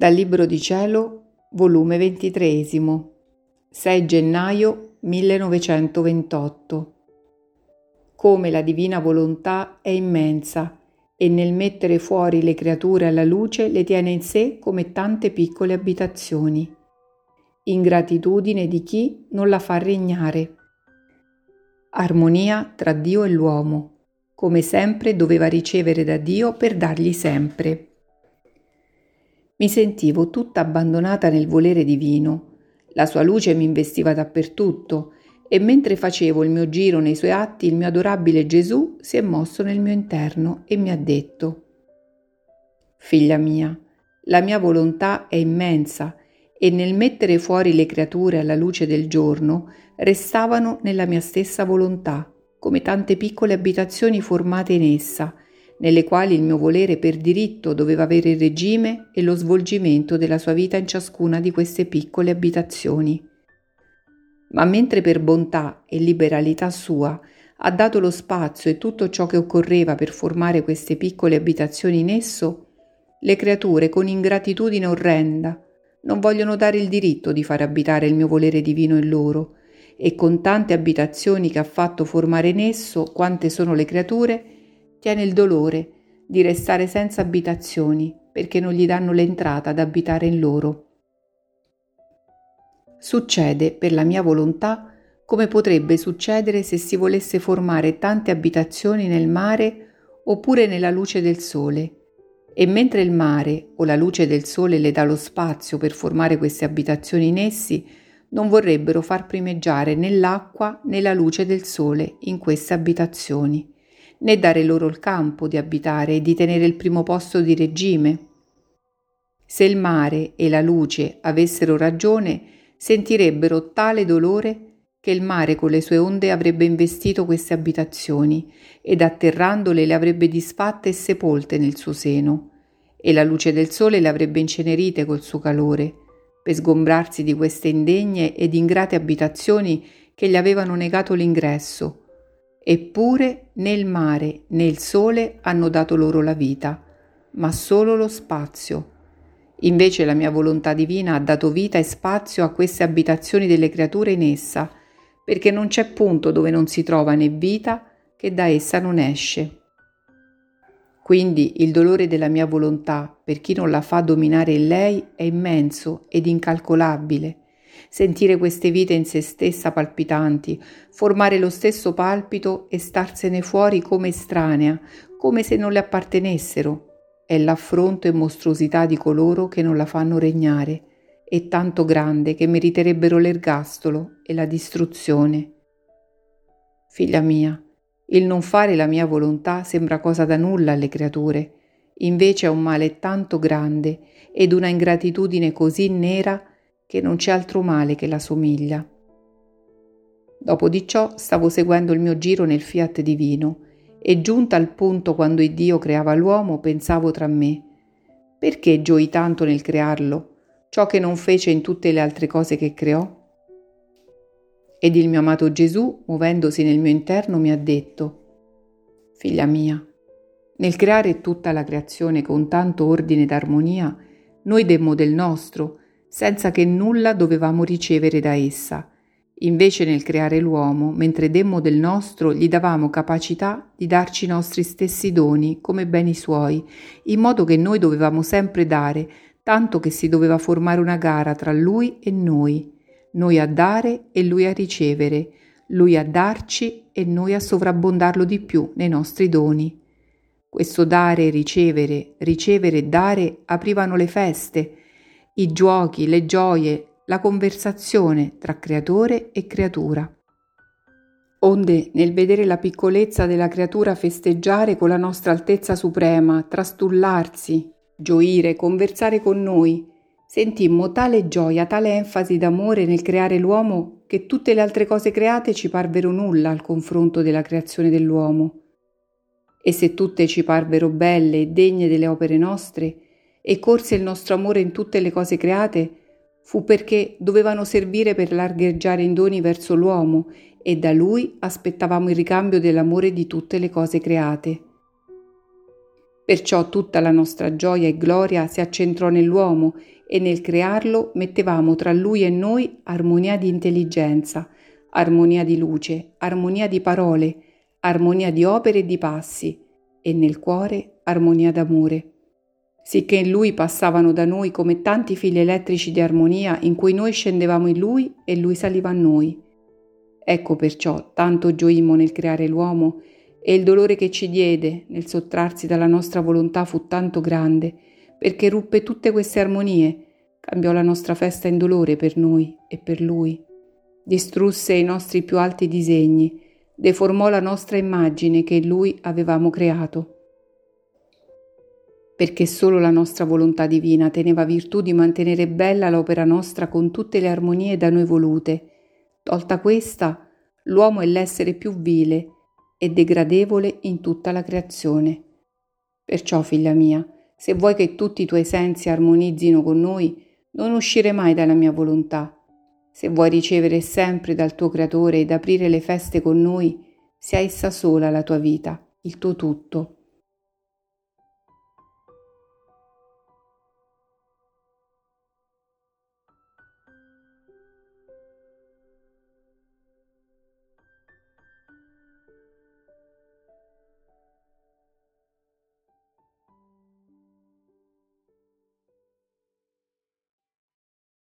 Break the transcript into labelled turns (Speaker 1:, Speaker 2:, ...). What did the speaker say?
Speaker 1: Dal Libro di Cielo, volume 23, 6 gennaio 1928. Come la divina volontà è immensa e nel mettere fuori le creature alla luce le tiene in sé come tante piccole abitazioni. Ingratitudine di chi non la fa regnare. Armonia tra Dio e l'uomo come sempre doveva ricevere da Dio per dargli sempre. Mi sentivo tutta abbandonata nel volere divino. La sua luce mi investiva dappertutto e mentre facevo il mio giro nei suoi atti, il mio adorabile Gesù si è mosso nel mio interno e mi ha detto, Figlia mia, la mia volontà è immensa e nel mettere fuori le creature alla luce del giorno restavano nella mia stessa volontà come tante piccole abitazioni formate in essa, nelle quali il mio volere per diritto doveva avere il regime e lo svolgimento della sua vita in ciascuna di queste piccole abitazioni. Ma mentre per bontà e liberalità sua ha dato lo spazio e tutto ciò che occorreva per formare queste piccole abitazioni in esso, le creature con ingratitudine orrenda non vogliono dare il diritto di far abitare il mio volere divino in loro, e con tante abitazioni che ha fatto formare in esso, quante sono le creature, tiene il dolore di restare senza abitazioni perché non gli danno l'entrata ad abitare in loro. Succede per la mia volontà come potrebbe succedere se si volesse formare tante abitazioni nel mare oppure nella luce del sole. E mentre il mare o la luce del sole le dà lo spazio per formare queste abitazioni in essi, non vorrebbero far primeggiare né l'acqua né la luce del sole in queste abitazioni, né dare loro il campo di abitare e di tenere il primo posto di regime. Se il mare e la luce avessero ragione, sentirebbero tale dolore che il mare con le sue onde avrebbe investito queste abitazioni ed atterrandole le avrebbe disfatte e sepolte nel suo seno, e la luce del sole le avrebbe incenerite col suo calore, per sgombrarsi di queste indegne ed ingrate abitazioni che gli avevano negato l'ingresso. Eppure né il mare né il sole hanno dato loro la vita, ma solo lo spazio. Invece la mia volontà divina ha dato vita e spazio a queste abitazioni delle creature in essa, perché non c'è punto dove non si trova né vita che da essa non esce. Quindi il dolore della mia volontà, per chi non la fa dominare in lei, è immenso ed incalcolabile. Sentire queste vite in se stessa palpitanti, formare lo stesso palpito e starsene fuori come estranea, come se non le appartenessero, è l'affronto e mostruosità di coloro che non la fanno regnare, e tanto grande che meriterebbero l'ergastolo e la distruzione. Figlia mia, il non fare la mia volontà sembra cosa da nulla alle creature, invece è un male tanto grande ed una ingratitudine così nera che non c'è altro male che la somiglia. Dopo di ciò stavo seguendo il mio giro nel fiat divino e giunta al punto quando Dio creava l'uomo pensavo tra me, perché gioi tanto nel crearlo, ciò che non fece in tutte le altre cose che creò? Ed il mio amato Gesù, muovendosi nel mio interno, mi ha detto, Figlia mia, nel creare tutta la creazione con tanto ordine ed armonia, noi demmo del nostro, senza che nulla dovevamo ricevere da essa. Invece nel creare l'uomo, mentre demmo del nostro, gli davamo capacità di darci i nostri stessi doni come beni suoi, in modo che noi dovevamo sempre dare, tanto che si doveva formare una gara tra lui e noi noi a dare e lui a ricevere, lui a darci e noi a sovrabbondarlo di più nei nostri doni. Questo dare e ricevere, ricevere e dare aprivano le feste, i giochi, le gioie, la conversazione tra creatore e creatura. Onde, nel vedere la piccolezza della creatura festeggiare con la nostra altezza suprema, trastullarsi, gioire, conversare con noi, Sentimmo tale gioia, tale enfasi d'amore nel creare l'uomo che tutte le altre cose create ci parvero nulla al confronto della creazione dell'uomo. E se tutte ci parvero belle e degne delle opere nostre, e corse il nostro amore in tutte le cose create, fu perché dovevano servire per largheggiare in doni verso l'uomo e da lui aspettavamo il ricambio dell'amore di tutte le cose create Perciò tutta la nostra gioia e gloria si accentrò nell'uomo e nel crearlo mettevamo tra lui e noi armonia di intelligenza, armonia di luce, armonia di parole, armonia di opere e di passi, e nel cuore armonia d'amore. Sicché in lui passavano da noi come tanti fili elettrici di armonia in cui noi scendevamo in lui e lui saliva a noi. Ecco perciò tanto gioimmo nel creare l'uomo e il dolore che ci diede nel sottrarsi dalla nostra volontà fu tanto grande, perché ruppe tutte queste armonie, cambiò la nostra festa in dolore per noi e per lui, distrusse i nostri più alti disegni, deformò la nostra immagine che in lui avevamo creato. Perché solo la nostra volontà divina teneva virtù di mantenere bella l'opera nostra con tutte le armonie da noi volute. Tolta questa, l'uomo è l'essere più vile, e degradevole in tutta la creazione. Perciò, figlia mia, se vuoi che tutti i tuoi sensi armonizzino con noi, non uscire mai dalla mia volontà. Se vuoi ricevere sempre dal tuo Creatore ed aprire le feste con noi, sia essa sola la tua vita, il tuo tutto.